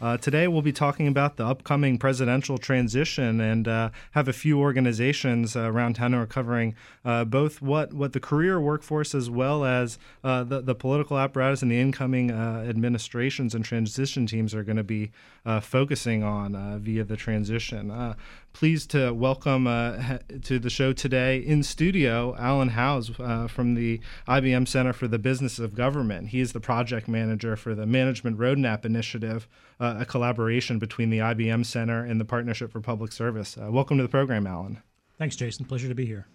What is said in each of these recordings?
Uh, today, we'll be talking about the upcoming presidential transition and uh, have a few organizations uh, around town who are covering uh, both what, what the career workforce as well as uh, the, the political apparatus and the incoming uh, administrations and transition teams are going to be focusing on via the transition pleased to welcome uh, to the show today in studio Alan Howze uh, from the IBM Center for the Business of Government. He is the project manager for the Management Roadmap Initiative, uh, a collaboration between the IBM Center and the Partnership for Public Service. Uh, welcome to the program, Alan. Thanks, Jason. Pleasure to be here.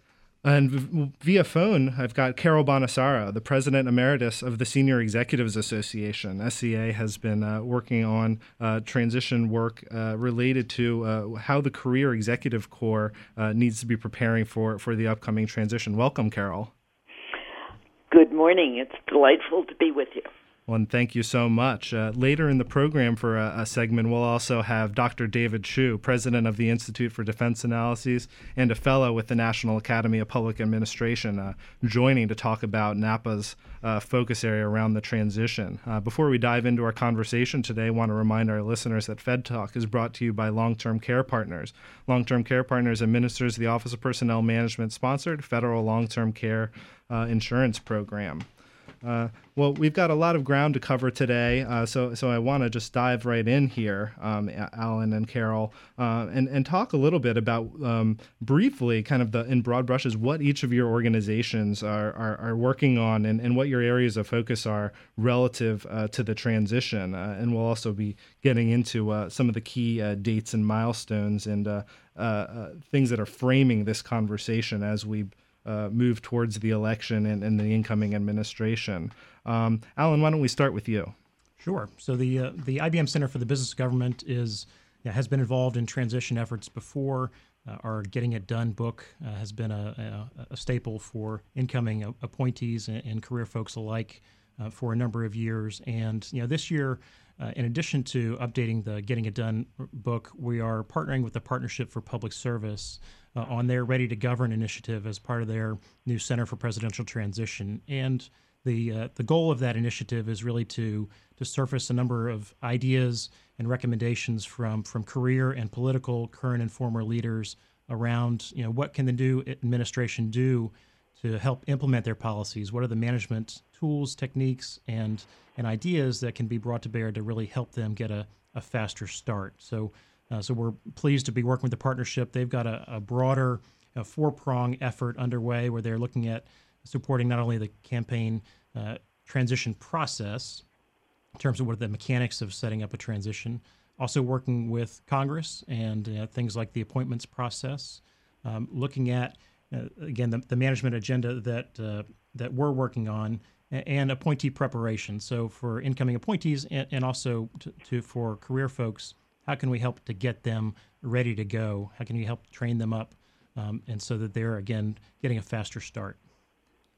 And via phone, I've got Carol Bonosaro, the president emeritus of the Senior Executives Association. SEA has been uh, working on uh, transition work uh, related to uh, how the Career Executive Corps uh, needs to be preparing for, for the upcoming transition. Welcome, Carol. Good morning. It's delightful to be with you. Well, and thank you so much. Uh, later in the program for a, a, segment, we'll also have Dr. David Chu, president of the Institute for Defense Analyses and a fellow with the National Academy of Public Administration, uh, joining to talk about NAPA's uh, focus area around the transition. Uh, before we dive into our conversation today, I want to remind our listeners that Fed Talk is brought to you by Long Term Care Partners. Long Term Care Partners administers the Office of Personnel Management sponsored federal long term care uh, insurance program. Uh, well, we've got a lot of ground to cover today, uh, so so I want to just dive right in here, um, Alan and Carol, uh, and and talk a little bit about um, briefly, kind of the in broad brushes, what each of your organizations are are, are working on, and, and what your areas of focus are relative uh, to the transition, uh, and we'll also be getting into uh, some of the key dates and milestones and things that are framing this conversation as we uh, move towards the election and, and the incoming administration. Um, Alan, why don't we start with you? Sure. So the uh, the IBM Center for the Business Government is has been involved in transition efforts before. Uh, our Getting It Done book uh, has been a, a, a, staple for incoming appointees and, and career folks alike uh, for a number of years. And you know, this year, uh, in addition to updating the Getting It Done book, we are partnering with the Partnership for Public Service uh, on their Ready to Govern initiative as part of their new Center for Presidential Transition. And the uh, the goal of that initiative is really to to surface a number of ideas and recommendations from from career and political current and former leaders around you know what can the new administration do to help implement their policies. What are the management tools, techniques, and and ideas that can be brought to bear to really help them get a, a faster start? So uh, so we're pleased to be working with the partnership. They've got a, a broader four prong effort underway where they're looking at supporting not only the campaign uh, transition process in terms of what are the mechanics of setting up a transition, also working with Congress and uh, things like the appointments process, um, looking at uh, again the, the, management agenda that uh, that we're working on and appointee preparation. So for incoming appointees and, and also to, to for career folks how can we help to get them ready to go? How can we help train them up, um, and so that they're again getting a faster start?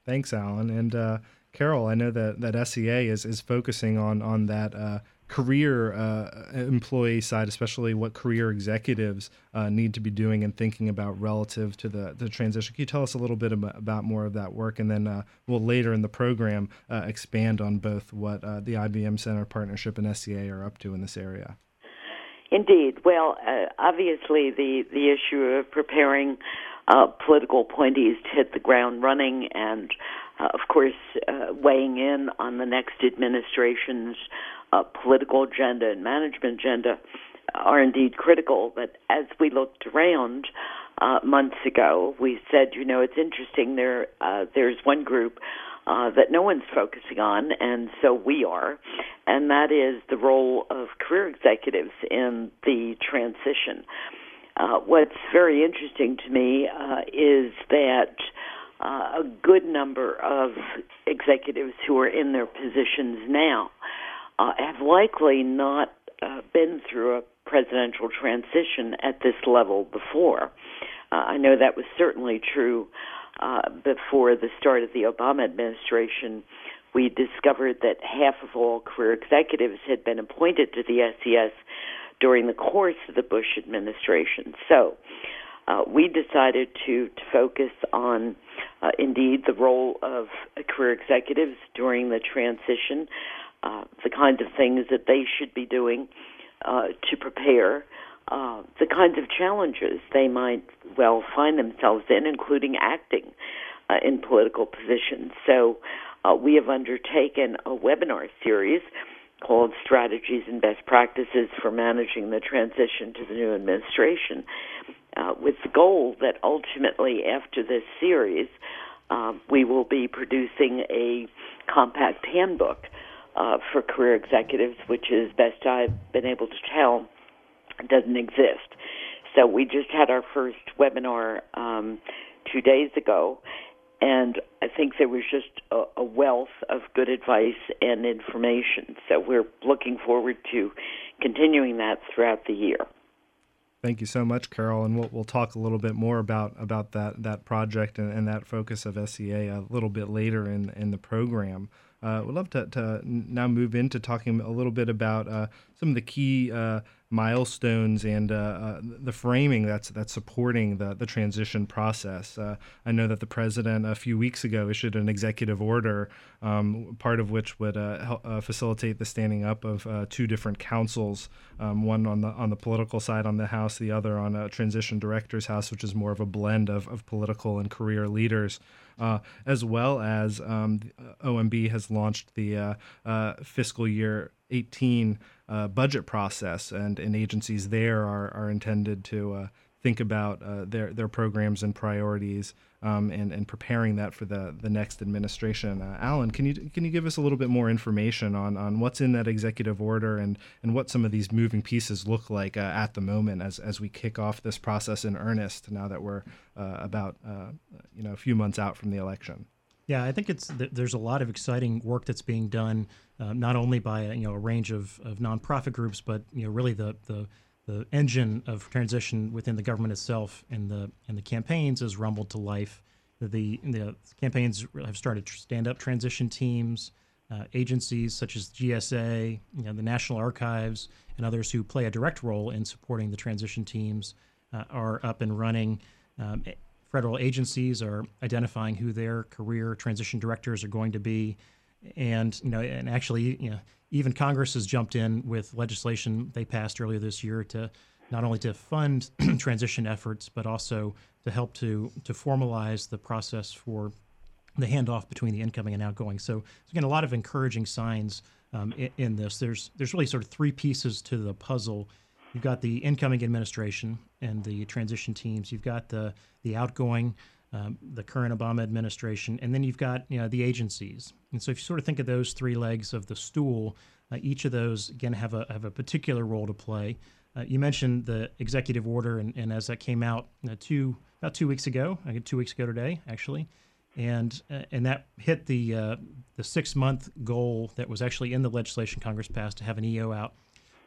Thanks, Alan. And uh, Carol, I know that that SEA is is focusing on on that. Uh, career uh, employee side, especially what career executives uh, need to be doing and thinking about relative to the, the transition. Can you tell us a little bit about, more of that work? And then uh, we'll later in the program uh, expand on both what uh, the IBM Center Partnership and SEA are up to in this area. Indeed. Well, uh, obviously, the the issue of preparing uh, political appointees to hit the ground running, and uh, of course, uh, weighing in on the next administration's uh, political agenda and management agenda are indeed critical. But as we looked around uh, months ago, we said, you know, it's interesting. There, there's one group uh, that no one's focusing on, and so we are, and that is the role of career executives in the transition. Uh, what's very interesting to me uh, is that uh, a good number of executives who are in their positions now uh, have likely not uh, been through a presidential transition at this level before. Uh, I know that was certainly true before the start of the Obama administration. We discovered that half of all career executives had been appointed to the SES during the course of the Bush administration. So uh, we decided to, to focus on, uh, indeed, the role of career executives during the transition, uh, the kinds of things that they should be doing uh, to prepare, uh, the kinds of challenges they might well find themselves in, including acting uh, in political positions. So uh, we have undertaken a webinar series called Strategies and Best Practices for Managing the Transition to the New Administration, uh, with the goal that ultimately, after this series, uh, we will be producing a compact handbook uh, for career executives, which, as best I've been able to tell, doesn't exist. So we just had our first webinar um, two days ago, and I think there was just a, a wealth of good advice and information. So we're looking forward to continuing that throughout the year. Thank you so much, Carol, and we'll, we'll talk a little bit more about, about that, that project and, and that focus of SEA a little bit later in, in the program. Uh, we'd love to, to now move into talking a little bit about uh, some of the key uh, milestones and uh, uh, the framing that's that's supporting the the transition process. Uh, I know that the president a few weeks ago issued an executive order, um, part of which would uh, help, uh, facilitate the standing up of uh, two different councils, um, one on the on the political side on the House, the other on a transition director's house, which is more of a blend of, of political and career leaders. as well as um, OMB has launched the fiscal year 18 uh, budget process, and, and agencies there are, are intended to uh, think about uh, their their programs and priorities um, and and preparing that for the the next administration. Uh, Alan, can you can you give us a little bit more information on on what's in that executive order and and what some of these moving pieces look like uh, at the moment as as we kick off this process in earnest now that we're uh, about you know a few months out from the election. Yeah, I think it's there's a lot of exciting work that's being done, uh, not only by you know a range of, of nonprofit groups, but you know really the, the the engine of transition within the government itself and the and the campaigns has rumbled to life. The the campaigns have started stand up transition teams, uh, agencies such as GSA, you know, the National Archives, and others who play a direct role in supporting the transition teams uh, are up and running. Um, federal agencies are identifying who their career transition directors are going to be, and you know, and actually, you know, even Congress has jumped in with legislation they passed earlier this year to not only to fund transition efforts, but also to help to to formalize the process for the handoff between the incoming and outgoing. So again, a lot of encouraging signs um, in, in, this. There's there's really sort of three pieces to the puzzle You've got the incoming administration and the transition teams. You've got the the outgoing, um, the current Obama administration, and then you've got you know the agencies. And so if you sort of think of those three legs of the stool, uh, each of those again have a have a particular role to play. Uh, you mentioned the executive order, and, and as that came out uh, two about two weeks ago, I think two weeks ago today actually, and uh, and that hit the uh, the six month goal that was actually in the legislation Congress passed to have an EO out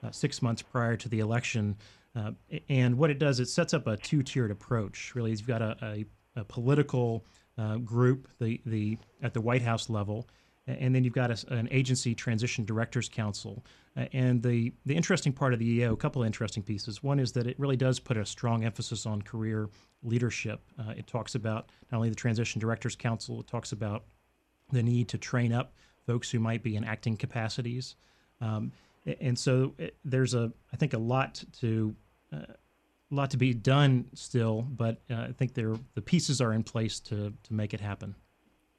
uh, six months prior to the election. Uh, and what it does, it sets up a two-tiered approach. Really, you've got a, a, a political uh, group, the the at the White House level, and then you've got a, an agency transition directors council. Uh, and the the interesting part of the EO, a couple of interesting pieces. One is that it really does put a strong emphasis on career leadership. Uh, it talks about not only the transition directors council, it talks about the need to train up folks who might be in acting capacities. Um, and so eh, there's a I think a lot to uh, lot to be done still, but uh, I think there the pieces are in place to to make it happen.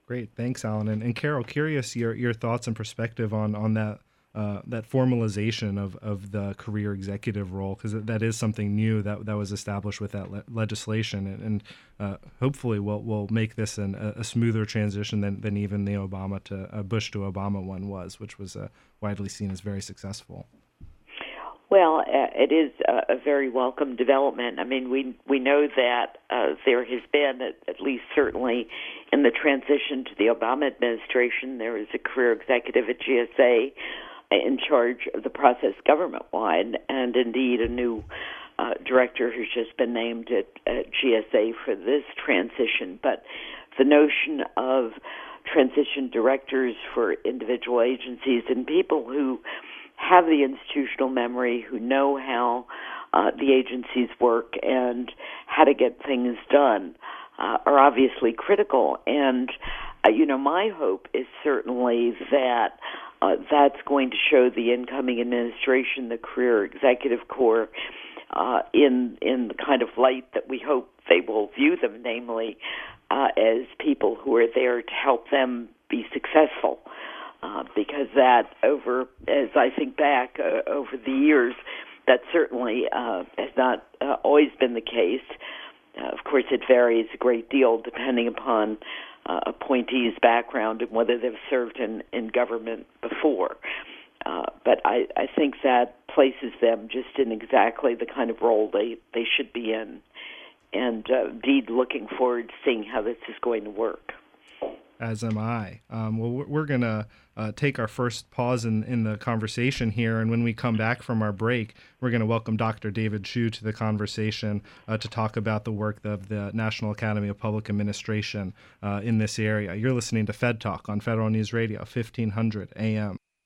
Great, thanks, Alan and, and Carol. Curious your your thoughts and perspective on on that uh, that formalization of, of the career executive role because that is something new that, that was established with that le- legislation and, and uh, hopefully we'll, we'll make this an, a, smoother transition than, than even the Obama to uh, Bush to Obama one was, which was uh, widely seen as very successful. Well, uh, it is a, very welcome development. I mean, we we know that uh, there has been, at, at least certainly, in the transition to the Obama administration, there is a career executive at GSA in charge of the process government wide, and indeed a new uh, director who's just been named at, at GSA for this transition. But the notion of transition directors for individual agencies and people who have the institutional memory, who know how uh, the agencies work and how to get things done, uh, are obviously critical. And, uh, you know, my hope is certainly that uh, that's going to show the incoming administration, the career executive corps, uh, in in the kind of light that we hope they will view them, namely uh, as people who are there to help them be successful. Uh, because that over, as I think back uh, over the years, that certainly uh, has not uh, always been the case. Uh, of course, it varies a great deal depending upon uh, appointees' background and whether they've served in, in government before. Uh, but I, I think that places them just in exactly the kind of role they, they should be in. And uh, indeed, looking forward to seeing how this is going to work as am I. Um, well, we're going to uh, take our first pause in, in the conversation here. And when we come back from our break, we're going to welcome Dr. David Chu to the conversation uh, to talk about the work of the National Academy of Public Administration uh, in this area. You're listening to Fed Talk on Federal News Radio, 1500 AM.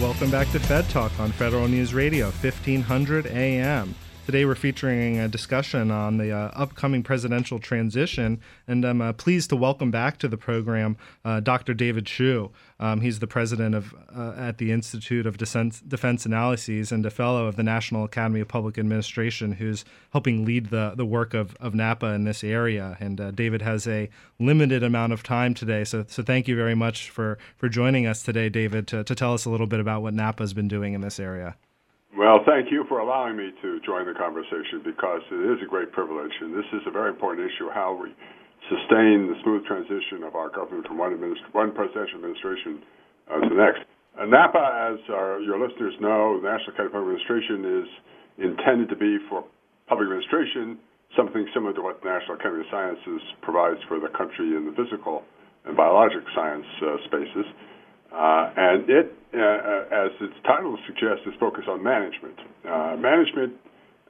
Welcome back to Fed Talk on Federal News Radio, 1500 AM. Today we're featuring a discussion on the uh, upcoming presidential transition, and I'm uh, pleased to welcome back to the program uh, Dr. David Chu. Um, he's the president of uh, at the Institute of Defense, Defense Analyses and a fellow of the National Academy of Public Administration, who's helping lead the the work of, of NAPA in this area. And uh, David has a limited amount of time today, so so thank you very much for for joining us today, David, to, to tell us a little bit about what NAPA has been doing in this area. Well, thank you for allowing me to join the conversation because it is a great privilege, and this is a very important issue how we sustain the smooth transition of our government from one, administ- one presidential administration uh, to the next. Uh, NAPA, as our, your listeners know, the National Academy of Administration is intended to be for public administration something similar to what the National Academy of Sciences provides for the country in the physical and biologic science uh, spaces. Uh, and it, uh, uh, as its title suggests, is focused on management. Uh, management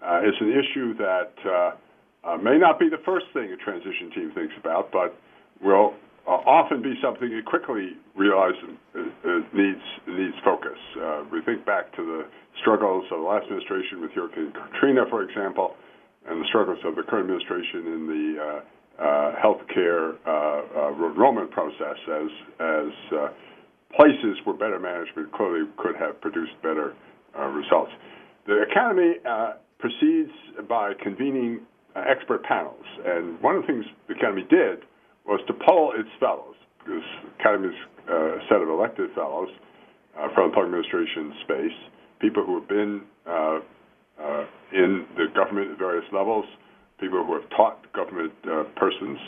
uh, is an issue that uh, may not be the first thing a transition team thinks about, but will often be something it quickly realizes needs needs focus. we think back to the struggles of the last administration with Hurricane Katrina, for example, and the struggles of the current administration in the uh, healthcare enrollment process as as places where better management clearly could have produced better uh, results. The Academy uh, proceeds by convening uh, expert panels, and one of the things the Academy did was to poll its fellows, because the Academy's uh, set of elected fellows uh, from the public administration space, people who have been uh, in the government at various levels, people who have taught government persons,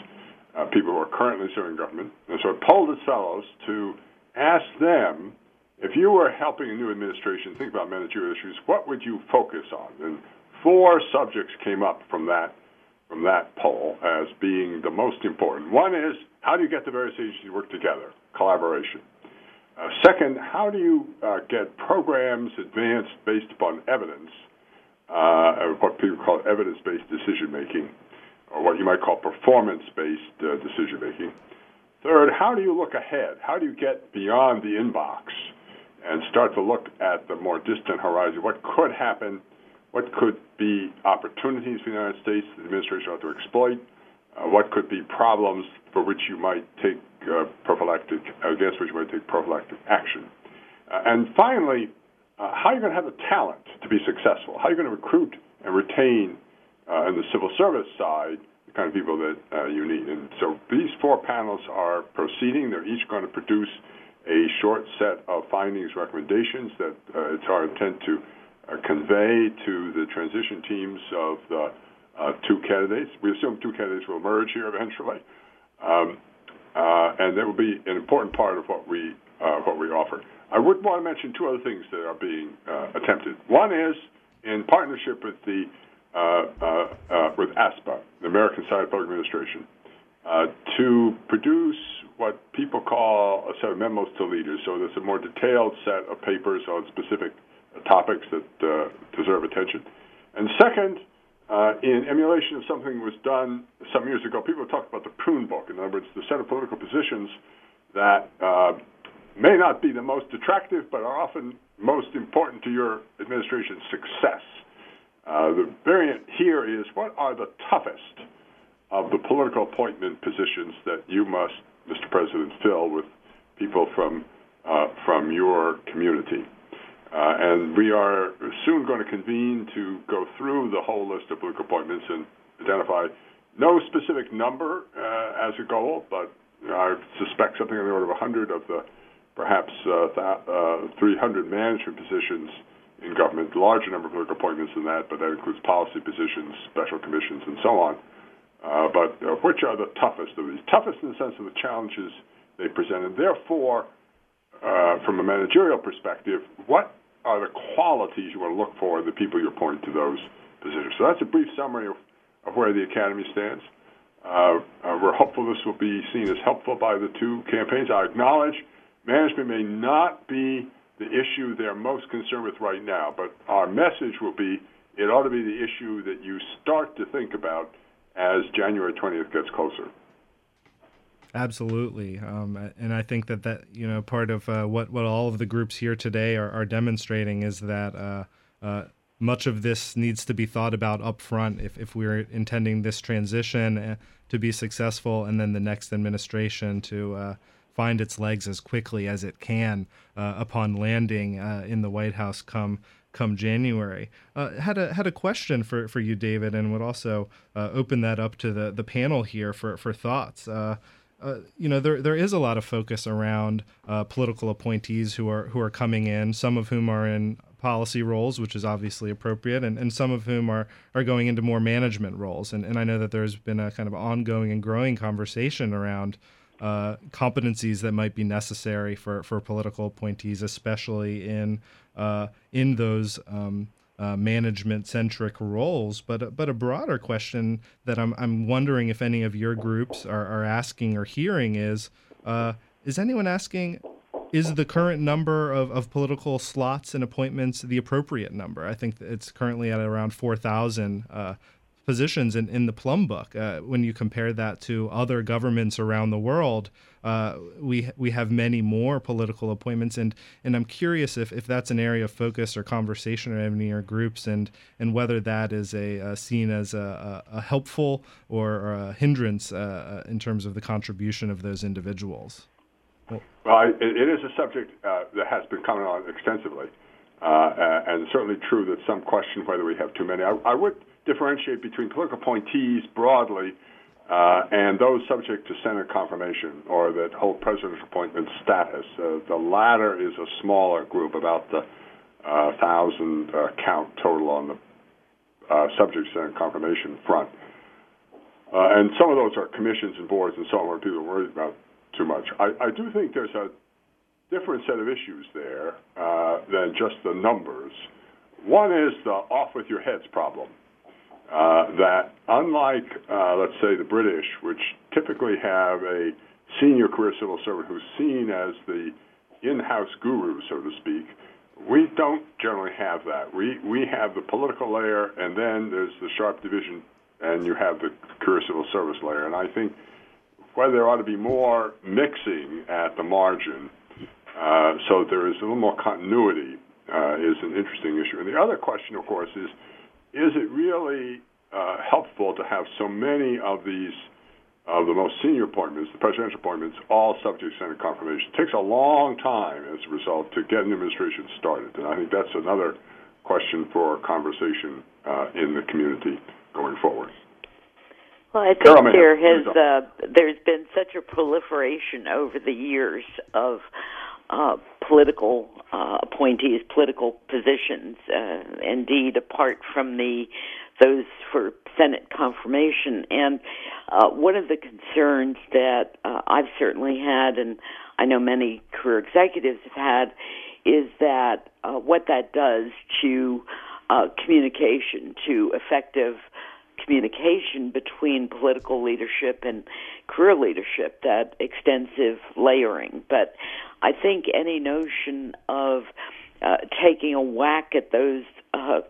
people who are currently serving government, and so it polled its fellows to ask them if you were helping a new administration think about managerial issues, what would you focus on? And four subjects came up from that from that poll as being the most important. One is how do you get the various agencies to work together? Collaboration. Uh, second, how do you uh, get programs advanced based upon evidence, uh, what people call evidence-based decision making, or what you might call performance-based uh, decision making? Third, how do you look ahead? How do you get beyond the inbox and start to look at the more distant horizon? What could happen? What could be opportunities for the United States the administration ought to exploit? Uh, what could be problems for which you might take uh, prophylactic, against which you might take prophylactic action? Uh, and finally, uh, how are you going to have the talent to be successful? How are you going to recruit and retain uh, in the civil service side kind of people that uh, you need? And so these four panels are proceeding. They're each going to produce a short set of findings, recommendations that uh, it's our intent to uh, convey to the transition teams of the uh, two candidates. We assume two candidates will emerge here eventually, um, and that will be an important part of what we what we offer. I would want to mention two other things that are being uh, attempted. One is in partnership with the uh, uh, uh Uh, uh, uh, with ASPA, the American Public Administration, uh, to produce what people call a set of memos to leaders. So there's a more detailed set of papers on specific topics that uh, deserve attention. And second, in emulation of something that was done some years ago, people talked about the prune book. In other words, the set of political positions that may not be the most attractive, but are often most important to your administration's success. Uh, the variant here is what are the toughest of the political appointment positions that you must, Mr. President, fill with people from uh, from your community. Uh, and we are soon going to convene to go through the whole list of political appointments and identify no specific number uh, as a goal, but I suspect something on the order of 100 of the perhaps uh, th- uh, 300 management positions in government, larger number of political appointments than that, but that includes policy positions, special commissions, and so on. Uh, but uh, which are the toughest of these? Toughest in the sense of the challenges they present, and therefore, uh, from a managerial perspective, what are the qualities you want to look for in the people you appoint to those positions? So that's a brief summary of, of where the academy stands. Uh, uh, we're hopeful this will be seen as helpful by the two campaigns. I acknowledge management may not be the issue they're most concerned with right now, but our message will be it ought to be the issue that you start to think about as January 20th gets closer. Absolutely, um, and I think that that you know part of uh, what what all of the groups here today are, are demonstrating is that uh, uh, much of this needs to be thought about up front if if we're intending this transition uh, to be successful, and then the next administration to uh, find its legs as quickly as it can uh, upon landing uh, in the White House come come January. Uh, had a had a question for, for you, David, and would also uh, open that up to the, the panel here for for thoughts. Uh, uh, you know, there there is a lot of focus around political appointees who are who are coming in. Some of whom are in policy roles, which is obviously appropriate, and, and some of whom are, are going into more management roles. And, and I know that there's been a kind of ongoing and growing conversation around uh, competencies that might be necessary for, for political appointees, especially in uh, in those um, uh, management centric roles. But but a broader question that I'm I'm wondering if any of your groups are, are asking or hearing is uh, is anyone asking is the current number of, of political slots and appointments the appropriate number? I think it's currently at around 4,000 uh, positions in, in the Plum Book. Uh, when you compare that to other governments around the world, uh, we we have many more political appointments, and and I'm curious if, if that's an area of focus or conversation or any your groups, and and whether that is a, a seen as a, a, helpful or, a hindrance uh, in terms of the contribution of those individuals. Well, it is a subject uh, that has been commented on extensively, uh, and it's certainly true that some question whether we have too many. I, I would differentiate between political appointees broadly uh, and those subject to Senate confirmation or that hold presidential appointment status. Uh, the latter is a smaller group, about the uh, thousand uh, count total on the uh, subject to Senate confirmation front. Uh, and some of those are commissions and boards and so on where people are worried about too much. I, I do think there's a different set of issues there than just the numbers. One is the off with your heads problem. Uh, that unlike, uh, let's say, the British, which typically have a senior career civil servant who's seen as the in-house guru, so to speak, we don't generally have that. We we have the political layer, and then there's the sharp division, and you have the career civil service layer. And I think whether there ought to be more mixing at the margin uh, so there is a little more continuity uh, is an interesting issue. And the other question, of course, is is it really uh, helpful to have so many of these of the most senior appointments, the presidential appointments, all subject to Senate confirmation? It takes a long time as a result to get an administration started, and I think that's another question for conversation uh, in the community going forward. Well, I think there has uh, there's been such a proliferation over the years of uh, political uh, appointees, political positions. Uh, indeed, apart from the those for Senate confirmation, and uh, one of the concerns that uh, I've certainly had, and I know many career executives have had, is that uh, what that does to uh, communication, to effective communication between political leadership and career leadership, that extensive layering. But I think any notion of uh, taking a whack at those uh,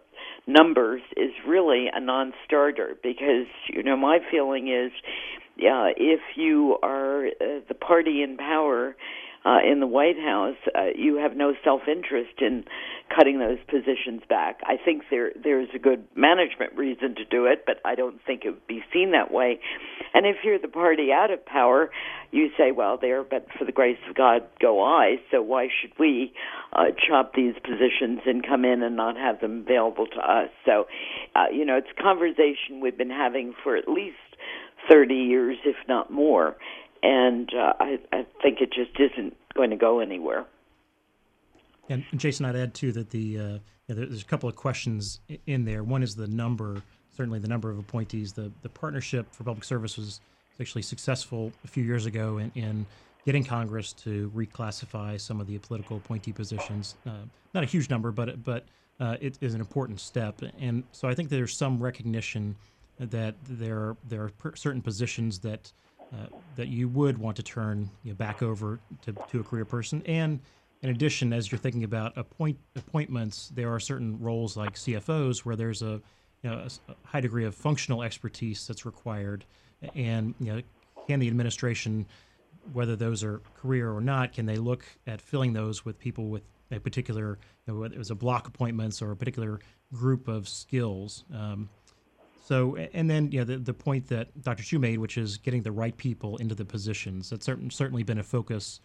numbers is really a non-starter because you know my feeling is uh, if you are uh, the party in power uh, in the White House, uh, you have no self-interest in cutting those positions back. I think there there's a good management reason to do it, but I don't think it would be seen that way. And if you're the party out of power, you say, well, there, but for the grace of God go I. So why should we uh, chop these positions and come in and not have them available to us? So, uh, you know, it's a conversation we've been having for at least 30 years, if not more and uh, I, I think it just isn't going to go anywhere. And Jason, I'd add too that the uh, there's a couple of questions in there. One is the number, certainly the number of appointees. The the partnership for public service was actually successful a few years ago in, in getting Congress to reclassify some of the political appointee positions. Uh, not a huge number, but but uh, it is an important step. And so I think there's some recognition that there there are certain positions that uh, that you would want to turn you know, back over to, to a career person. And in addition, as you're thinking about appoint, appointments, there are certain roles like CFOs where there's a, you know, a high degree of functional expertise that's required. And you know, can the administration, whether those are career or not, can they look at filling those with people with a particular, you know, whether it was a block appointments or a particular group of skills? Um, so, and then you know the, the point that Dr. Chu made, which is getting the right people into the positions. That's certain, certainly been a focus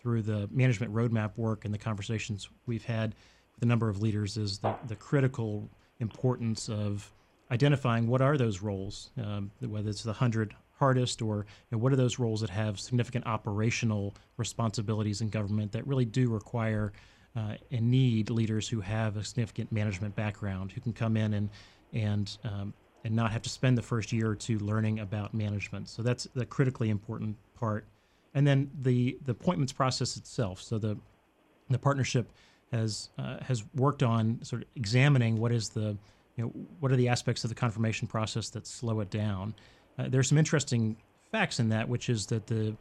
through the management roadmap work and the conversations we've had with a number of leaders. Is the, the critical importance of identifying what are those roles, um, whether it's the hundred hardest or you know, what are those roles that have significant operational responsibilities in government that really do require uh, and need leaders who have a significant management background who can come in and and um, and not have to spend the first year or two learning about management. So that's the critically important part. And then the the appointments process itself. So the the partnership has uh, has worked on sort of examining what is the you know what are the aspects of the confirmation process that slow it down. Uh, there's some interesting facts in that, which is that the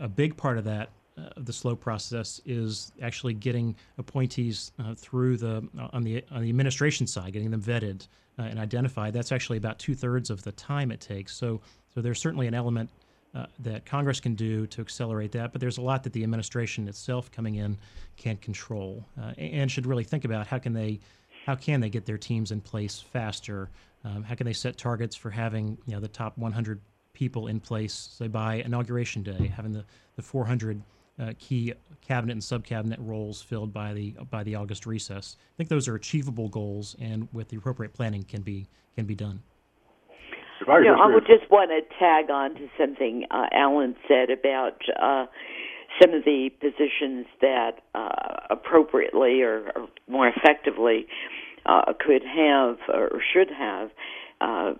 a big part of that uh, the slow process is actually getting appointees uh, through the on the on the administration side, getting them vetted uh, and identified. That's actually about two thirds of the time it takes. So, so there's certainly an element uh, that Congress can do to accelerate that, but there's a lot that the administration itself coming in can't control uh, and should really think about how can they how can they get their teams in place faster? Um, how can they set targets for having you know the top 100 people in place, say by inauguration day, having the the 400 uh, key cabinet and sub-cabinet roles filled by the by the August recess. I think those are achievable goals, and with the appropriate planning, can be can be done. I, you know, I would just want to tag on to something uh, Alan said about uh, some of the positions that uh, appropriately or, or, more effectively uh, could have or should have uh,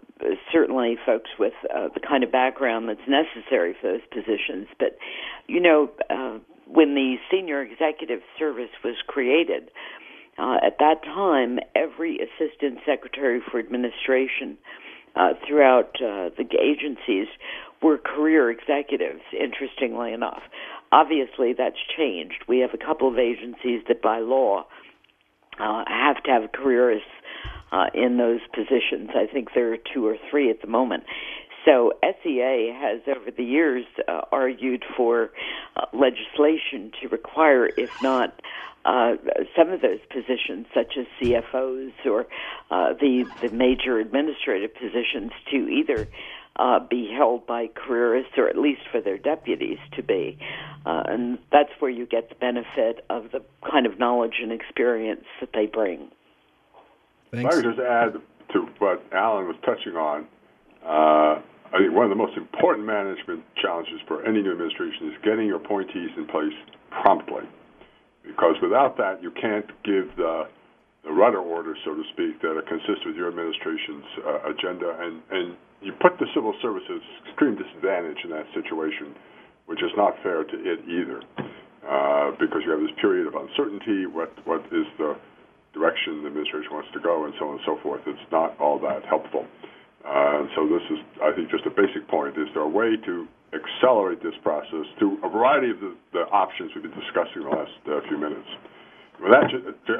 certainly folks with uh, the kind of background that's necessary for those positions. But, you know, uh, when the senior executive service was created, uh, at that time, every assistant secretary for administration uh, throughout the agencies were career executives, interestingly enough. Obviously, that's changed. We have a couple of agencies that, by law, uh, have to have careerists uh, in those positions. I think there are two or three at the moment. So SEA has over the years uh, argued for uh, legislation to require, if not uh, some of those positions, such as CFOs or uh, the the major administrative positions, to either uh, be held by careerists or at least for their deputies to be. Uh, and that's where you get the benefit of the kind of knowledge and experience that they bring. Thanks. I could just add to what Alan was touching on, uh, I think one of the most important management challenges for any new administration is getting your appointees in place promptly. Because without that, you can't give the the rudder order, so to speak, that are consistent with your administration's uh, agenda, and, and you put the civil service at extreme disadvantage in that situation, which is not fair to it either, uh, because you have this period of uncertainty. What what is the direction the administration wants to go, and so on and so forth. It's not all that helpful. Uh, so this is, I think, just a basic point. Is there a way to accelerate this process through a variety of the, the options we've been discussing the last uh, few minutes? With that,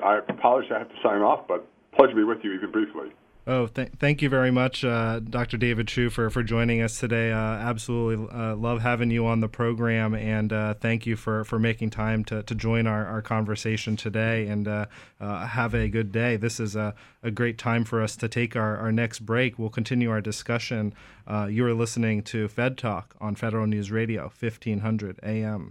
I apologize I have to sign off, but pleasure to be with you even briefly. Oh, th- thank you very much, uh, Dr. David Chu, for, for joining us today. Uh, absolutely uh, love having you on the program, and uh, thank you for, for making time to, to join our, our conversation today. And uh, uh, have a good day. This is a, a great time for us to take our, our next break. We'll continue our discussion. you are listening to Fed Talk on Federal News Radio, 1500 AM.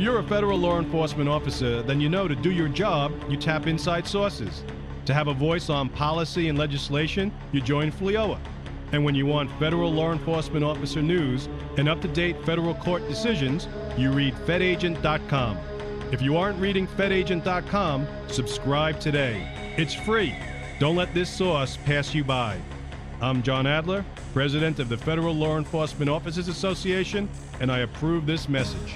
you're a federal law enforcement officer, then you know to do your job, you tap inside sources. To have a voice on policy and legislation, you join FLEOA. And when you want federal law enforcement officer news and up to date federal court decisions, you read FedAgent.com. If you aren't reading FedAgent.com, subscribe today. It's free. Don't let this source pass you by. I'm John Adler, President of the Federal Law Enforcement Officers Association, and I approve this message.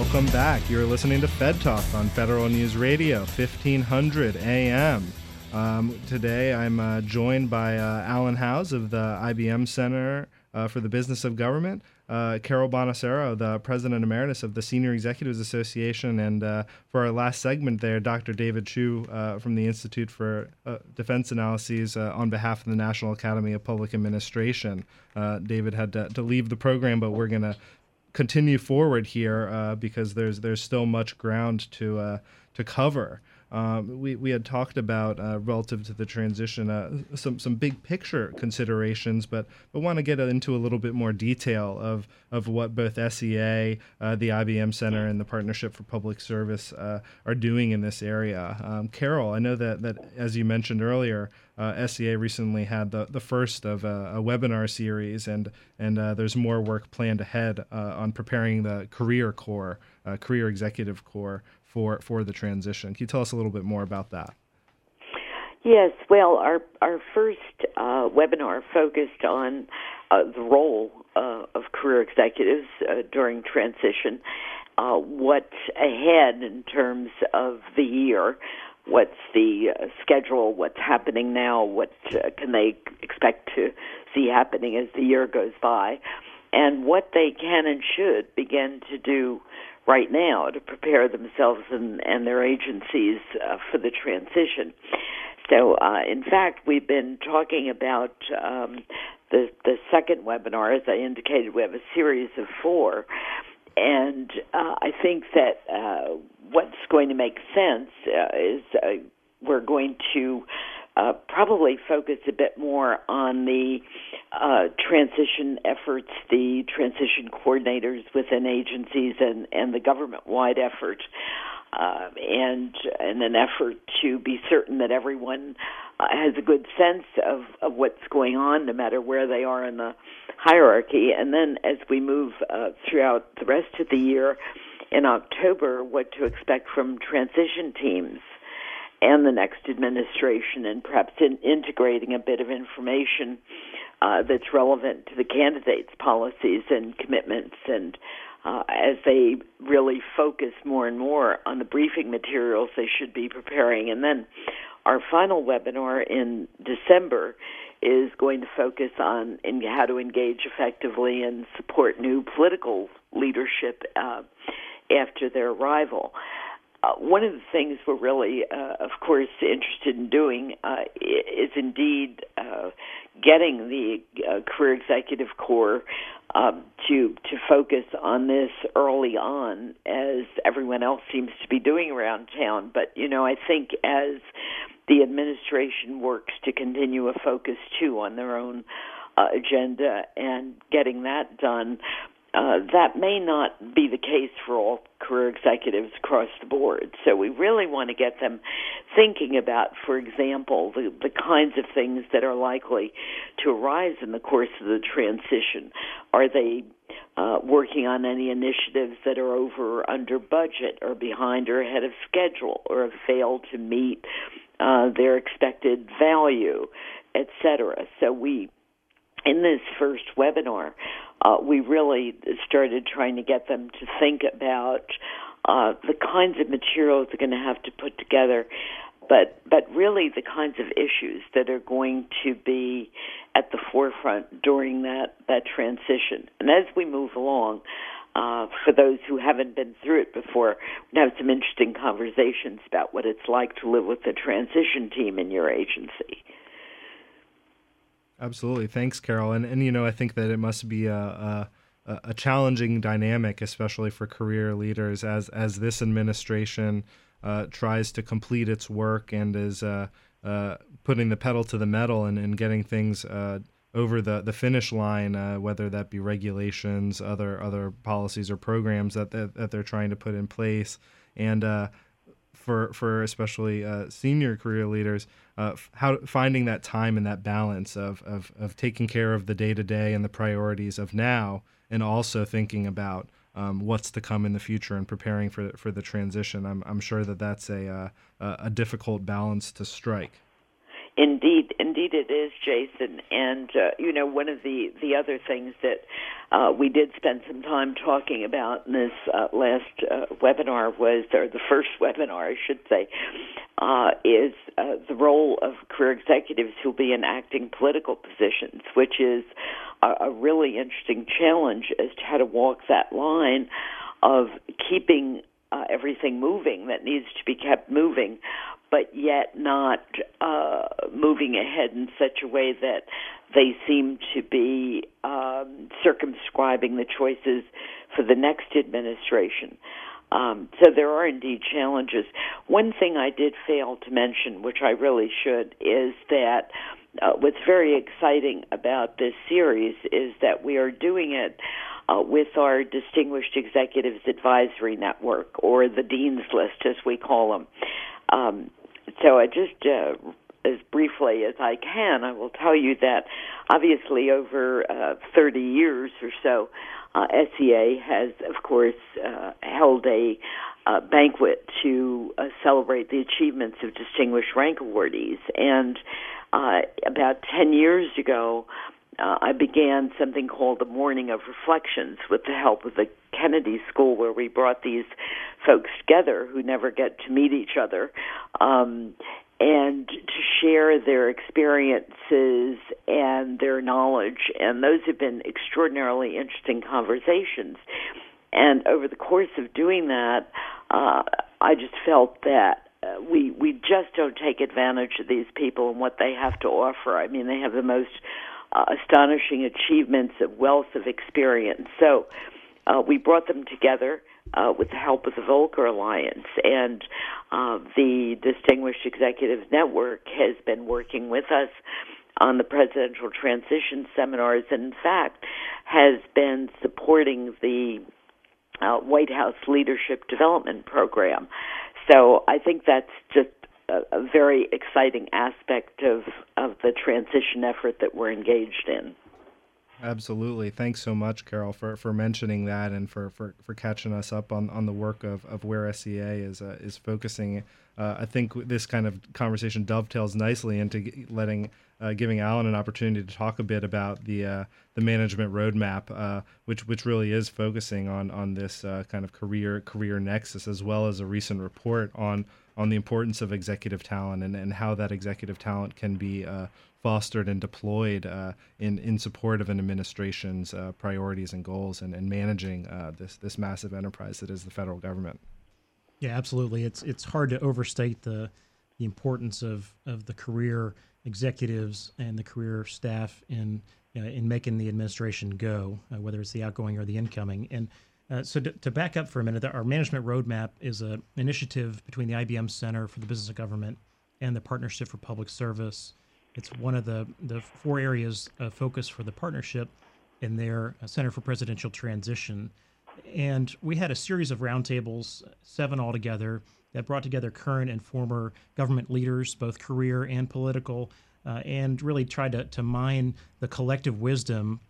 Welcome back. You're listening to Fed Talk on Federal News Radio, 1500 AM. Um, today I'm uh, joined by uh, Alan Howze of the IBM Center uh, for the Business of Government, uh, Carol Bonosaro, the President Emeritus of the Senior Executives Association, and uh, for our last segment there, Dr. David Chu uh, from the Institute for Defense Analyses on behalf of the National Academy of Public Administration. David had to, to leave the program, but we're going to continue forward here uh, because there's there's still much ground to uh, to cover. Um, we, we had talked about uh, relative to the transition uh, some some big picture considerations, but but want to get into a little bit more detail of of what both SEA, uh, the IBM Center, and the Partnership for Public Service uh, are doing in this area. Um, Carol, I know that that as you mentioned earlier, uh, SEA recently had the, the first of a, a webinar series, and and uh, there's more work planned ahead on preparing the career corps, career executive corps for for the transition. Can you tell us a little bit more about that? Yes, well, our our first uh, webinar focused on uh, the role uh, of career executives uh, during transition. Uh, what's ahead in terms of the year? What's the uh, schedule? What's happening now? What can they expect to see happening as the year goes by? And what they can and should begin to do right now to prepare themselves and, and their agencies uh, for the transition. So, uh, in fact, we've been talking about um, the the second webinar. As I indicated, we have a series of four, and uh, I think that uh, what's going to make sense uh, is uh, we're going to uh, probably focus a bit more on the uh, transition efforts, the transition coordinators within agencies, and, and the government-wide effort, uh, and and an effort to be certain that everyone uh, has a good sense of, of what's going on, no matter where they are in the hierarchy. And then as we move uh, throughout the rest of the year, in October, what to expect from transition teams and the next administration, and perhaps in integrating a bit of information uh, that's relevant to the candidates' policies and commitments and uh, as they really focus more and more on the briefing materials they should be preparing. And then our final webinar in December is going to focus on how to engage effectively and support new political leadership uh, after their arrival. Uh, one of the things we're really, uh, of course, interested in doing uh, is indeed uh, getting the uh, career executive corps um, to to focus on this early on, as everyone else seems to be doing around town. But you know, I think as the administration works to continue a focus too on their own uh, agenda and getting that done, uh, that may not be the case for all career executives across the board. So we really want to get them thinking about, for example, the, the kinds of things that are likely to arise in the course of the transition. Are they uh, working on any initiatives that are over or under budget or behind or ahead of schedule or have failed to meet uh, their expected value, etc. So we in this first webinar, uh, we really started trying to get them to think about uh, the kinds of materials they're going to have to put together, but but really the kinds of issues that are going to be at the forefront during that that transition. And as we move along, uh, for those who haven't been through it before, we have some interesting conversations about what it's like to live with the transition team in your agency. Absolutely. Thanks, Carol. And, and you know, I think that it must be a, a, a challenging dynamic, especially for career leaders, as, as this administration uh, tries to complete its work and is uh, uh, putting the pedal to the metal and, and getting things uh, over the, the finish line, uh, whether that be regulations, other other policies or programs that, that, that they're trying to put in place. And uh, for for especially senior career leaders, uh, how finding that time and that balance of of, of taking care of the day to day and the priorities of now, and also thinking about um, what's to come in the future and preparing for for the transition. I'm I'm sure that that's a uh, a difficult balance to strike. Indeed, indeed it is, Jason. And uh, you know, one of the the other things that uh, we did spend some time talking about in this uh, last uh, webinar was, or the first webinar, I should say, uh, is uh, the role of career executives who'll be in acting political positions, which is a, a really interesting challenge as to how to walk that line of keeping uh, everything moving that needs to be kept moving, but yet not uh, moving ahead in such a way that they seem to be um, circumscribing the choices for the next administration. Um, so there are indeed challenges. One thing I did fail to mention, which I really should, is that uh, what's very exciting about this series is that we are doing it uh, with our Distinguished Executives Advisory Network, or the Dean's List, as we call them. Um, so I just, uh, as briefly as I can, I will tell you that obviously over uh, 30 years or so, uh, SEA has, of course, uh, held a uh, banquet to uh, celebrate the achievements of distinguished rank awardees. And uh, about 10 years ago, uh, I began something called the Morning of Reflections with the help of the Kennedy School, where we brought these folks together who never get to meet each other. Um, and to share their experiences and their knowledge. And those have been extraordinarily interesting conversations. And over the course of doing that, uh, I just felt that uh, we we just don't take advantage of these people and what they have to offer. I mean, they have the most uh, astonishing achievements, a wealth of experience. So uh, we brought them together uh, with the help of the Volcker Alliance, and uh, the Distinguished Executives Network has been working with us on the presidential transition seminars, and in fact, has been supporting the uh, White House Leadership Development Program. So I think that's just a, a very exciting aspect of of the transition effort that we're engaged in. Absolutely. Thanks so much, Carol, for, for mentioning that and for, for, for catching us up on, on the work of, of where SEA is uh, is focusing. Uh, I think this kind of conversation dovetails nicely into letting uh, giving Alan an opportunity to talk a bit about the uh, the management roadmap, uh, which which really is focusing on on this uh, kind of career career nexus, as well as a recent report on on the importance of executive talent and, and how that executive talent can be uh, fostered and deployed uh, in in support of an administration's priorities and goals and, and managing this this massive enterprise that is the federal government. Yeah, absolutely. It's it's hard to overstate the the importance of of the career executives and the career staff in uh, in making the administration go, uh, whether it's the outgoing or the incoming. And uh, so, to, to, back up for a minute, our management roadmap is an initiative between the IBM Center for the Business of Government and the Partnership for Public Service. It's one of the the four areas of focus for the partnership in their uh, Center for Presidential Transition. And we had a series of roundtables, seven altogether that brought together current and former government leaders, both career and political, uh, and really tried to, to mine the collective wisdom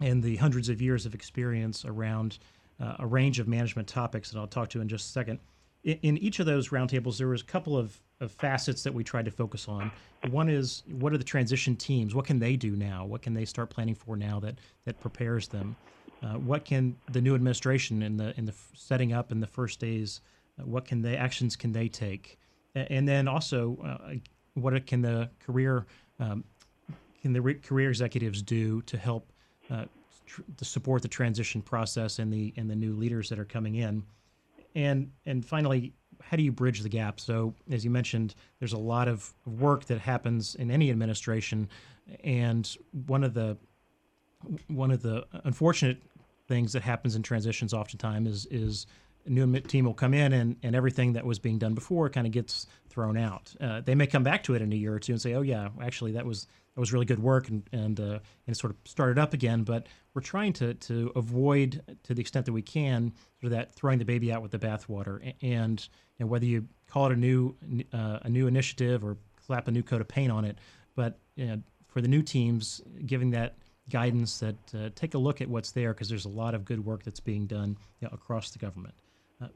and the hundreds of years of experience around uh, a range of management topics that I'll talk to in just a second. In, in each of those roundtables, there was a couple of, of facets that we tried to focus on. One is what are the transition teams? What can they do now? What can they start planning for now that that prepares them? Uh, what can the new administration in the in the setting up in the first days what can they actions can they take, and then also uh, what can the career um, can the re- career executives do to help uh, tr- to support the transition process and the and the new leaders that are coming in, and and finally how do you bridge the gap? So, as you mentioned, there's a lot of work that happens in any administration, and one of the one of the unfortunate things that happens in transitions oftentimes is is new team will come in and, and everything that was being done before kind of gets thrown out. Uh, they may come back to it in a year or two and say, "Oh yeah, actually that was that was really good work," and and uh, and sort of started up again. But we're trying to to avoid, to the extent that we can, sort of that throwing the baby out with the bathwater. And know, whether you call it a new uh, a new initiative or slap a new coat of paint on it, but you know, for the new teams, giving that guidance that uh, take a look at what's there because there's a lot of good work that's being done you know, across the government.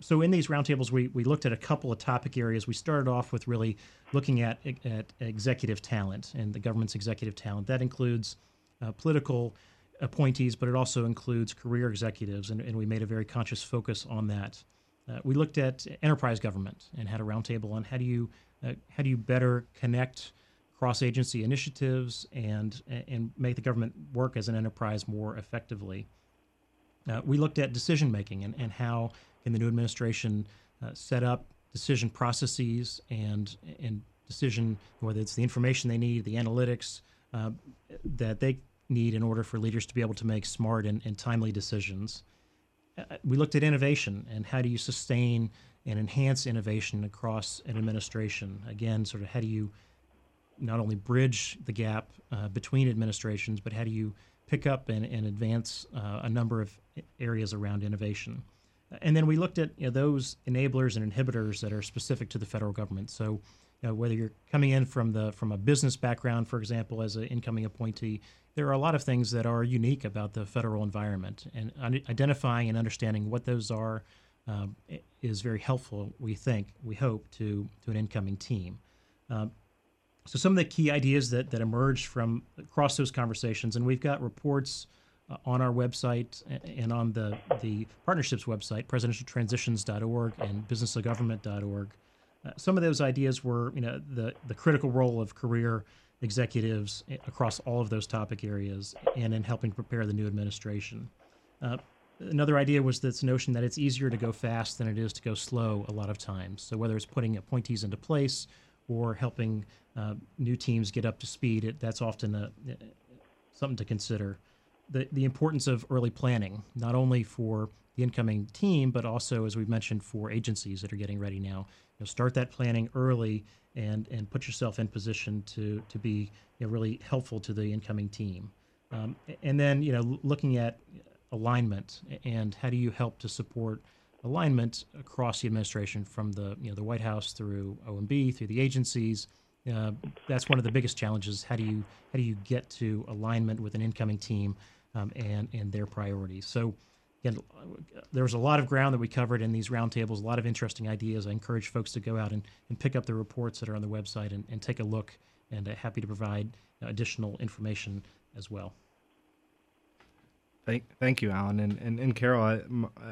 So in these roundtables, we, we looked at a couple of topic areas. We started off with really looking at, at executive talent and the government's executive talent. That includes uh, political appointees, but it also includes career executives, and, and we made a very conscious focus on that. Uh, we looked at enterprise government and had a roundtable on how do you uh, how do you better connect cross-agency initiatives and and make the government work as an enterprise more effectively. Uh, we looked at decision making and, and how in the new administration uh, set up decision processes and and decision whether it's the information they need, the analytics uh, that they need in order for leaders to be able to make smart and, and timely decisions. Uh, we looked at innovation and how do you sustain and enhance innovation across an administration. Again, sort of how do you not only bridge the gap uh, between administrations, but how do you pick up and, and advance uh, a number of areas around innovation? And then we looked at you know, those enablers and inhibitors that are specific to the federal government. So, you know, whether you're coming in from the from a business background, for example, as an incoming appointee, there are a lot of things that are unique about the federal environment, and identifying and understanding what those are um, is very helpful. We think, we hope, to to an incoming team. Um, so, some of the key ideas that that emerged from across those conversations, and we've got reports uh, on our website and on the, the partnerships website, presidentialtransitions.org and businessofgovernment.org. Uh, some of those ideas were, you know, the, the critical role of career executives across all of those topic areas and in helping prepare the new administration. Uh, another idea was this notion that it's easier to go fast than it is to go slow a lot of times. So whether it's putting appointees into place or helping uh, new teams get up to speed, it, that's often a, something to consider the, the importance of early planning, not only for the incoming team, but also, as we've mentioned, for agencies that are getting ready now. You know, start that planning early and and put yourself in position to to be you know, really helpful to the incoming team. Um, and then you know looking at alignment and how do you help to support alignment across the administration from the you know the White House through OMB through the agencies. Uh, that's one of the biggest challenges. How do you how do you get to alignment with an incoming team um, and and their priorities. So. Again, there was a lot of ground that we covered in these roundtables, a lot of interesting ideas. I encourage folks to go out and, and pick up the reports that are on the website and, and take a look, and uh, happy to provide additional information as well. Thank, thank you, Alan. And, and, and Carol, I,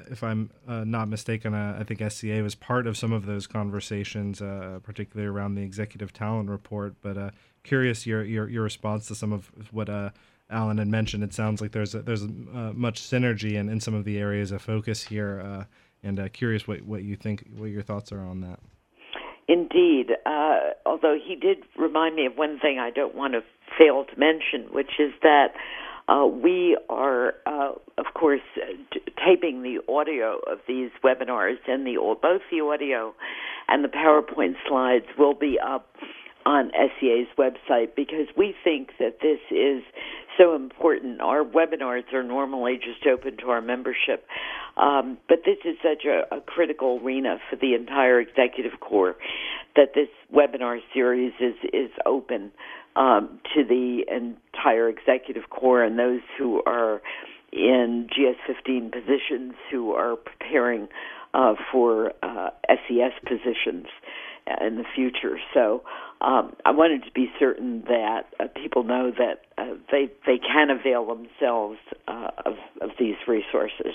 if I'm uh, not mistaken, uh, I think SEA was part of some of those conversations, uh, particularly around the executive talent report. But uh, curious your, your, your response to some of what uh, Alan had mentioned. It sounds like there's a, there's uh, much synergy in, in some of the areas of focus here. and curious what, what you think, what your thoughts are on that. Indeed. although he did remind me of one thing I don't want to fail to mention, which is that uh, we are, uh, of course, t- taping the audio of these webinars, and the both the audio and the PowerPoint slides will be up on SEA's website because we think that this is so important. Our webinars are normally just open to our membership, um, but this is such a, a critical arena for the entire executive corps that this webinar series is is open um, to the entire executive corps and those who are in GS15 positions who are preparing uh, for uh, SES positions in the future. So um, I wanted to be certain that uh, people know that uh, they they can avail themselves uh, of of these resources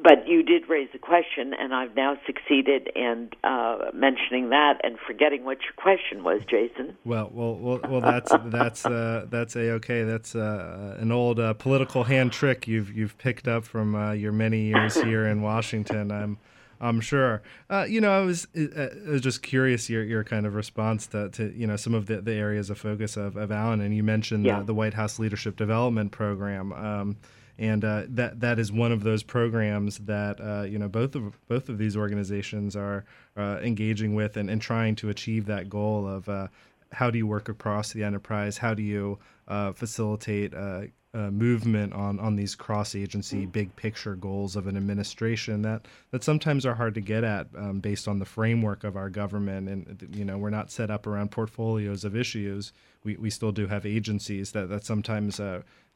but you did raise a question, and I've now succeeded in uh, mentioning that and forgetting what your question was, Jason. Well, well, well, well that's that's uh, that's a okay. That's uh, an old uh, political hand trick you've you've picked up from uh, your many years here in Washington. I'm I'm sure. Uh, you know, I was I was just curious your your kind of response to, to you know some of the, the areas of focus of, of Alan, and you mentioned yeah. the, the White House Leadership Development Program. Um, and uh, that that is one of those programs that uh, you know both of both of these organizations are uh, engaging with and, and trying to achieve that goal of uh, how do you work across the enterprise? How do you uh, facilitate uh, movement on on these cross agency mm-hmm. big picture goals of an administration that that sometimes are hard to get at um, based on the framework of our government and you know we're not set up around portfolios of issues we, we still do have agencies that that sometimes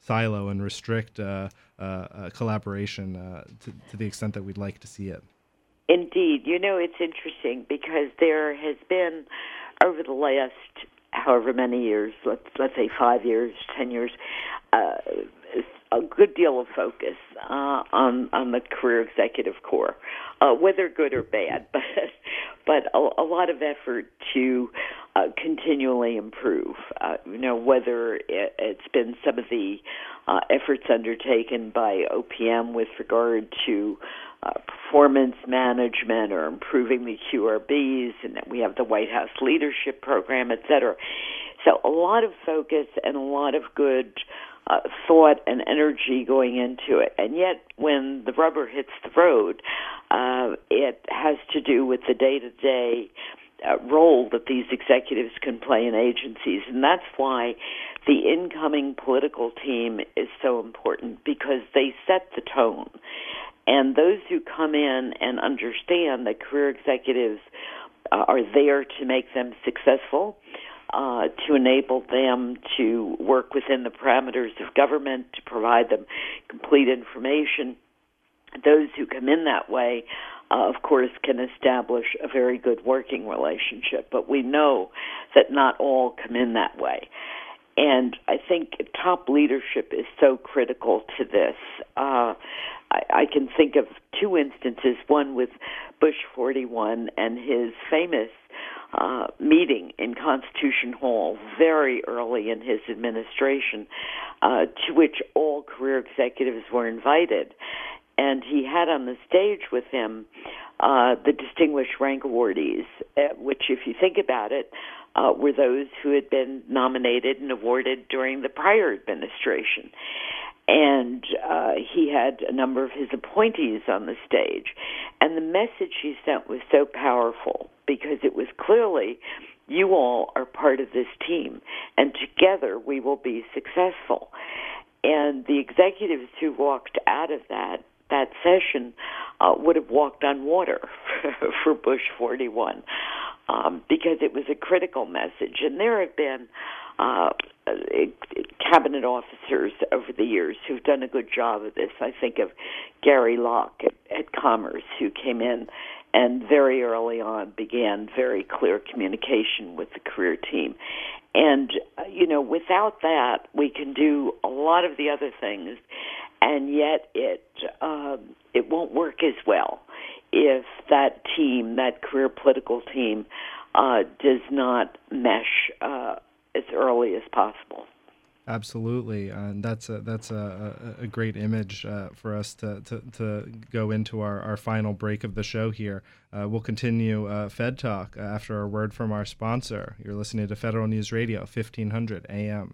silo and restrict uh, uh, uh, collaboration to, to the extent that we'd like to see it. Indeed. You know, it's interesting because there has been, over the last however many years, let's, let's say five years, ten years, uh, a good deal of focus uh, on on the career executive corps, uh, whether good or bad, but but a, a lot of effort to uh, continually improve. Uh, you know, whether it, it's been some of the uh, efforts undertaken by OPM with regard to performance management or improving the QRBs, and we have the White House Leadership Program, et cetera. So a lot of focus and a lot of good uh, thought and energy going into it. And yet, when the rubber hits the road, uh, it has to do with the day to day role that these executives can play in agencies. And that's why the incoming political team is so important because they set the tone. And those who come in and understand that career executives uh, are there to make them successful uh, to enable them to work within the parameters of government, to provide them complete information. Those who come in that way, uh, of course, can establish a very good working relationship. But we know that not all come in that way. And I think top leadership is so critical to this. Uh, I, I can think of two instances one with Bush 41 and his famous uh, meeting in Constitution Hall very early in his administration, uh, to which all career executives were invited. And he had on the stage with him uh, the Distinguished Rank Awardees, uh, which, if you think about it, uh, were those who had been nominated and awarded during the prior administration and uh, he had a number of his appointees on the stage. And the message he sent was so powerful because it was clearly you all are part of this team, and together we will be successful. And the executives who walked out of that that session uh, would have walked on water for Bush 41 um, because it was a critical message. And there have been uh, cabinet officers over the years who've done a good job of this. I think of Gary Locke at, at Commerce, who came in and very early on began very clear communication with the career team. And, uh, you know, without that, we can do a lot of the other things, and yet it, um, it won't work as well if that team, that career political team, uh, does not mesh uh, as early as possible. Absolutely, and that's a that's a, a, a great image uh, for us to, to, to go into our, our final break of the show here. Uh, we'll continue uh, Fed Talk after a word from our sponsor. You're listening to Federal News Radio, 1500 AM.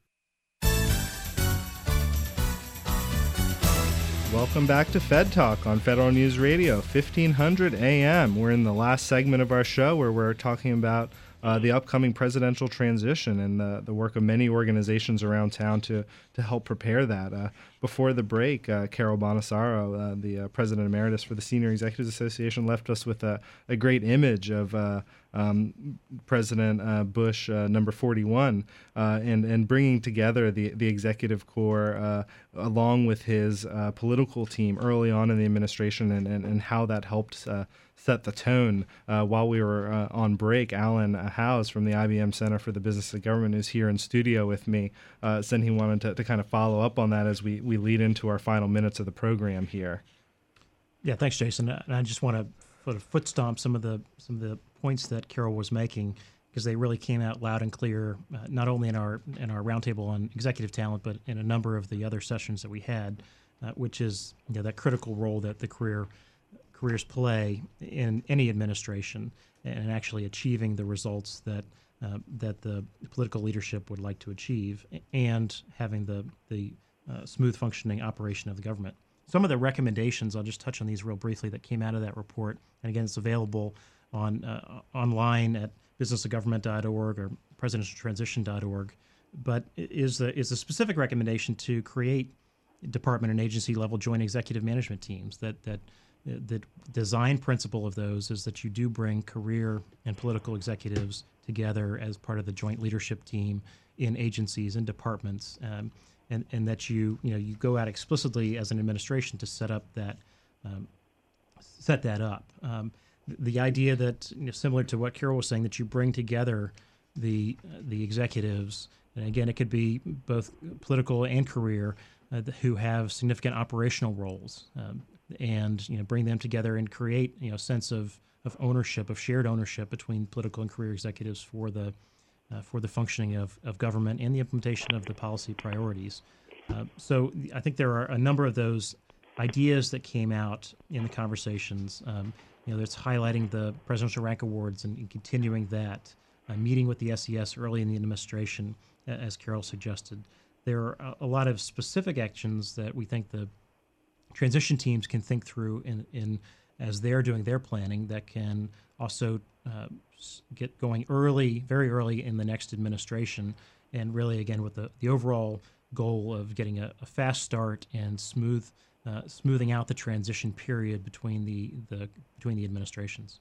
Welcome back to Fed Talk on Federal News Radio, 1500 AM. We're in the last segment of our show where we're talking about uh, the upcoming presidential transition and the, the work of many organizations around town to, to help prepare that. Uh, before the break, uh, Carol Bonosaro, uh, the uh, president emeritus for the Senior Executives Association, left us with a, a great image of uh, um, President Bush, number 41, uh, and, and bringing together the, the executive corps uh, along with his political team early on in the administration and, and, and how that helped set the tone. while we were on break, Alan Howze from the IBM Center for the Business of Government is here in studio with me, said he wanted to, to kind of follow up on that as we, we lead into our final minutes of the program here. Yeah, thanks, Jason. And I just want to sort of foot stomp some of the some of the points that Carol was making because they really came out loud and clear, uh, not only in our in our roundtable on executive talent, but in a number of the other sessions that we had, uh, which is you know, that critical role that the career careers play in any administration and actually achieving the results that uh, that the political leadership would like to achieve, and having the the uh, smooth functioning operation of the government. Some of the recommendations, I'll just touch on these real briefly, that came out of that report, and again, it's available on uh, online at businessofgovernment.org or presidentialtransition.org. But is a, is a specific recommendation to create department and agency level joint executive management teams. That that the design principle of those is that you do bring career and political executives together as part of the joint leadership team in agencies and departments, um, and and that you you know you go out explicitly as an administration to set up that um, set that up. Um, the idea that you know, similar to what Carol was saying, that you bring together the the executives, and again, it could be both political and career, uh, who have significant operational roles, um, and you know bring them together and create you know sense of of ownership, of shared ownership between political and career executives for the uh, for the functioning of, of government and the implementation of the policy priorities. Uh, so I think there are a number of those ideas that came out in the conversations. Um, you know, that's highlighting the Presidential Rank Awards and, and continuing that, uh, meeting with the SES early in the administration, as Carol suggested. There are a, a, lot of specific actions that we think the transition teams can think through in, in as they're doing their planning that can also uh, get going early, very early in the next administration, and really again with the, the overall goal of getting a, a fast start and smooth uh, smoothing out the transition period between the, the between the administrations.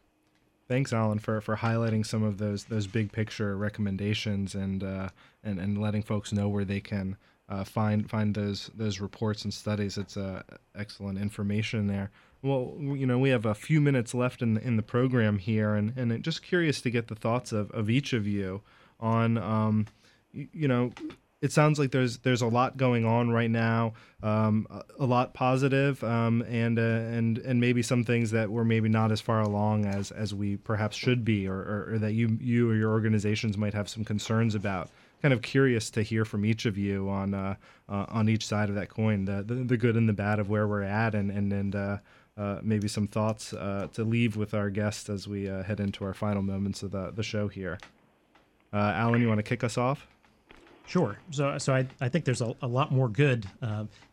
Thanks, Alan, for, for highlighting some of those those big picture recommendations and uh, and and letting folks know where they can uh, find find those those reports and studies. It's uh, excellent information there. Well, you know, we have a few minutes left in the, in the program here, and and just curious to get the thoughts of, of each of you on, um, you, you know, it sounds like there's there's a lot going on right now, um, a, lot positive, um, and uh, and and maybe some things that we're maybe not as far along as as we perhaps should be, or, or, or, that you you or your organizations might have some concerns about. Kind of curious to hear from each of you on uh, uh, on each side of that coin, the, the, the good and the bad of where we're at, and and and uh, uh, maybe some thoughts uh, to leave with our guests as we head into our final moments of the the show here. Alan, you want to kick us off? Sure. So, so I, I think there's a, a lot more good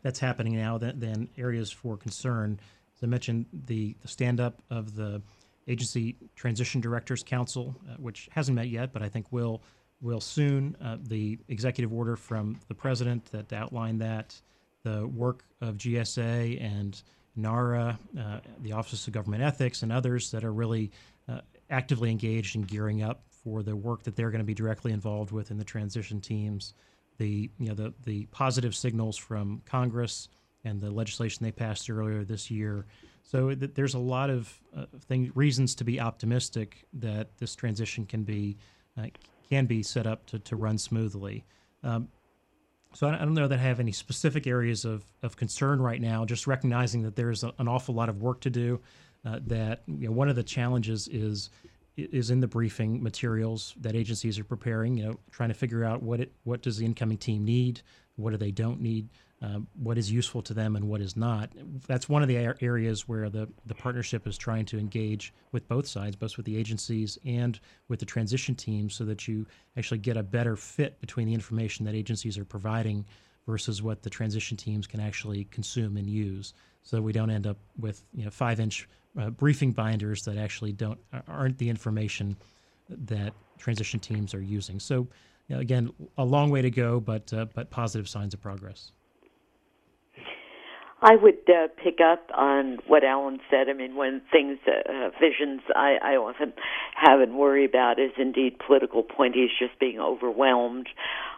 that's happening now than, than areas for concern. As I mentioned, the, the stand up of the Agency Transition Directors Council, uh, which hasn't met yet, but I think will will soon. Uh, the executive order from the president that outlined that, the work of GSA and NARA, uh, the Office of Government Ethics, and others that are really uh, actively engaged in gearing up for the work that they're going to be directly involved with in the transition teams. The you know the the positive signals from Congress and the legislation they passed earlier this year. So th- there's a lot of uh, thing, reasons to be optimistic that this transition can be uh, can be set up to, to run smoothly. Um, so I don't know that I have any specific areas of, of concern right now. Just recognizing that there's a, an awful lot of work to do. Uh, that you know, one of the challenges is is in the briefing materials that agencies are preparing. You know, trying to figure out what it what does the incoming team need, what do they don't need, uh, what is useful to them, and what is not. That's one of the areas where the the partnership is trying to engage with both sides, both with the agencies and with the transition teams, so that you actually get a better fit between the information that agencies are providing versus what the transition teams can actually consume and use so we don't end up with you know five inch uh, briefing binders that actually don't aren't the information that transition teams are using. So you know, again, a long way to go, but uh, but positive signs of progress. I would uh, pick up on what Alan said. I mean, when things, uh, visions I, I often have and worry about is indeed political appointees just being overwhelmed.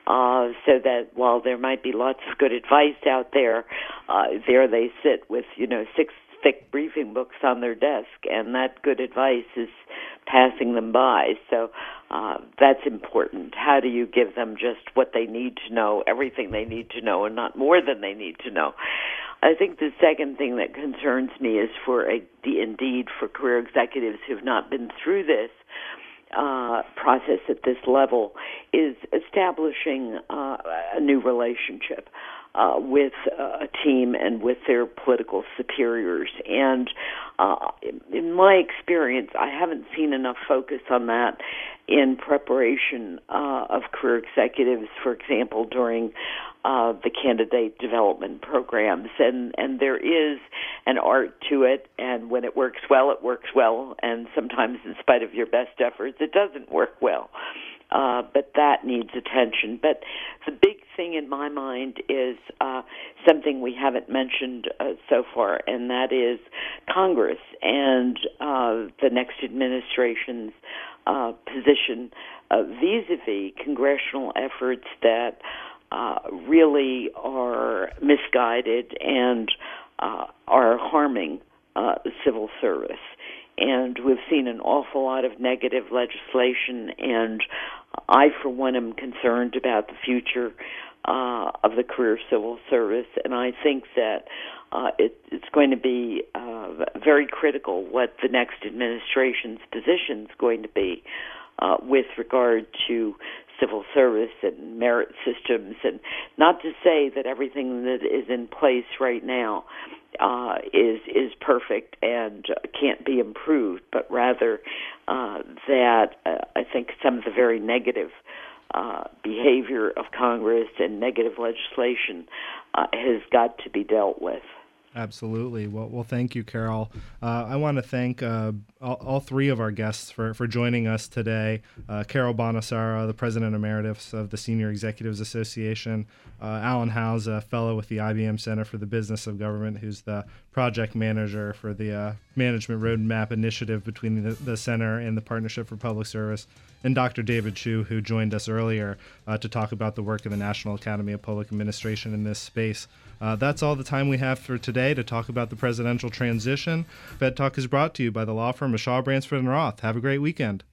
Uh, so that while there might be lots of good advice out there, uh, there they sit with, you know, six thick briefing books on their desk, and that good advice is passing them by. So uh, that's important. How do you give them just what they need to know, everything they need to know, and not more than they need to know? I think the second thing that concerns me is for a, indeed for career executives who've not been through this uh, process at this level is establishing uh, a new relationship uh, with uh, a team and with their political superiors. And uh, in my experience, I haven't seen enough focus on that in preparation uh, of career executives, for example, during uh, the candidate development programs. And, and there is an art to it, and when it works well, it works well, and sometimes, in spite of your best efforts, it doesn't work well. Uh, but that needs attention. But the big thing in my mind is uh, something we haven't mentioned uh, so far, and that is Congress and uh, the next administration's uh, position vis a vis congressional efforts that uh, really are misguided and uh, are harming uh, civil service. And we've seen an awful lot of negative legislation, and I, for one, am concerned about the future uh, of the career civil service, and I think that uh, it, it's going to be uh, very critical what the next administration's position is going to be uh, with regard to civil service and merit systems, and not to say that everything that is in place right now uh, is is perfect and can't be improved, but rather uh, that uh, I think some of the very negative uh, behavior of Congress and negative legislation uh, has got to be dealt with. Absolutely. Well, well, thank you, Carol. Uh, I want to thank uh, all, all, three of our guests for, for joining us today. Uh, Carol Bonosaro, the President Emeritus of the Senior Executives Association, uh, Alan Howze, a fellow with the IBM Center for the Business of Government, who's the project manager for the uh, Management Roadmap Initiative between the, the, Center and the Partnership for Public Service, and Dr. David Chu, who joined us earlier uh, to talk about the work of the National Academy of Public Administration in this space. Uh, that's all the time we have for today to talk about the presidential transition. Fed Talk is brought to you by the law firm of Shaw, Bransford, and Roth. Have a great weekend.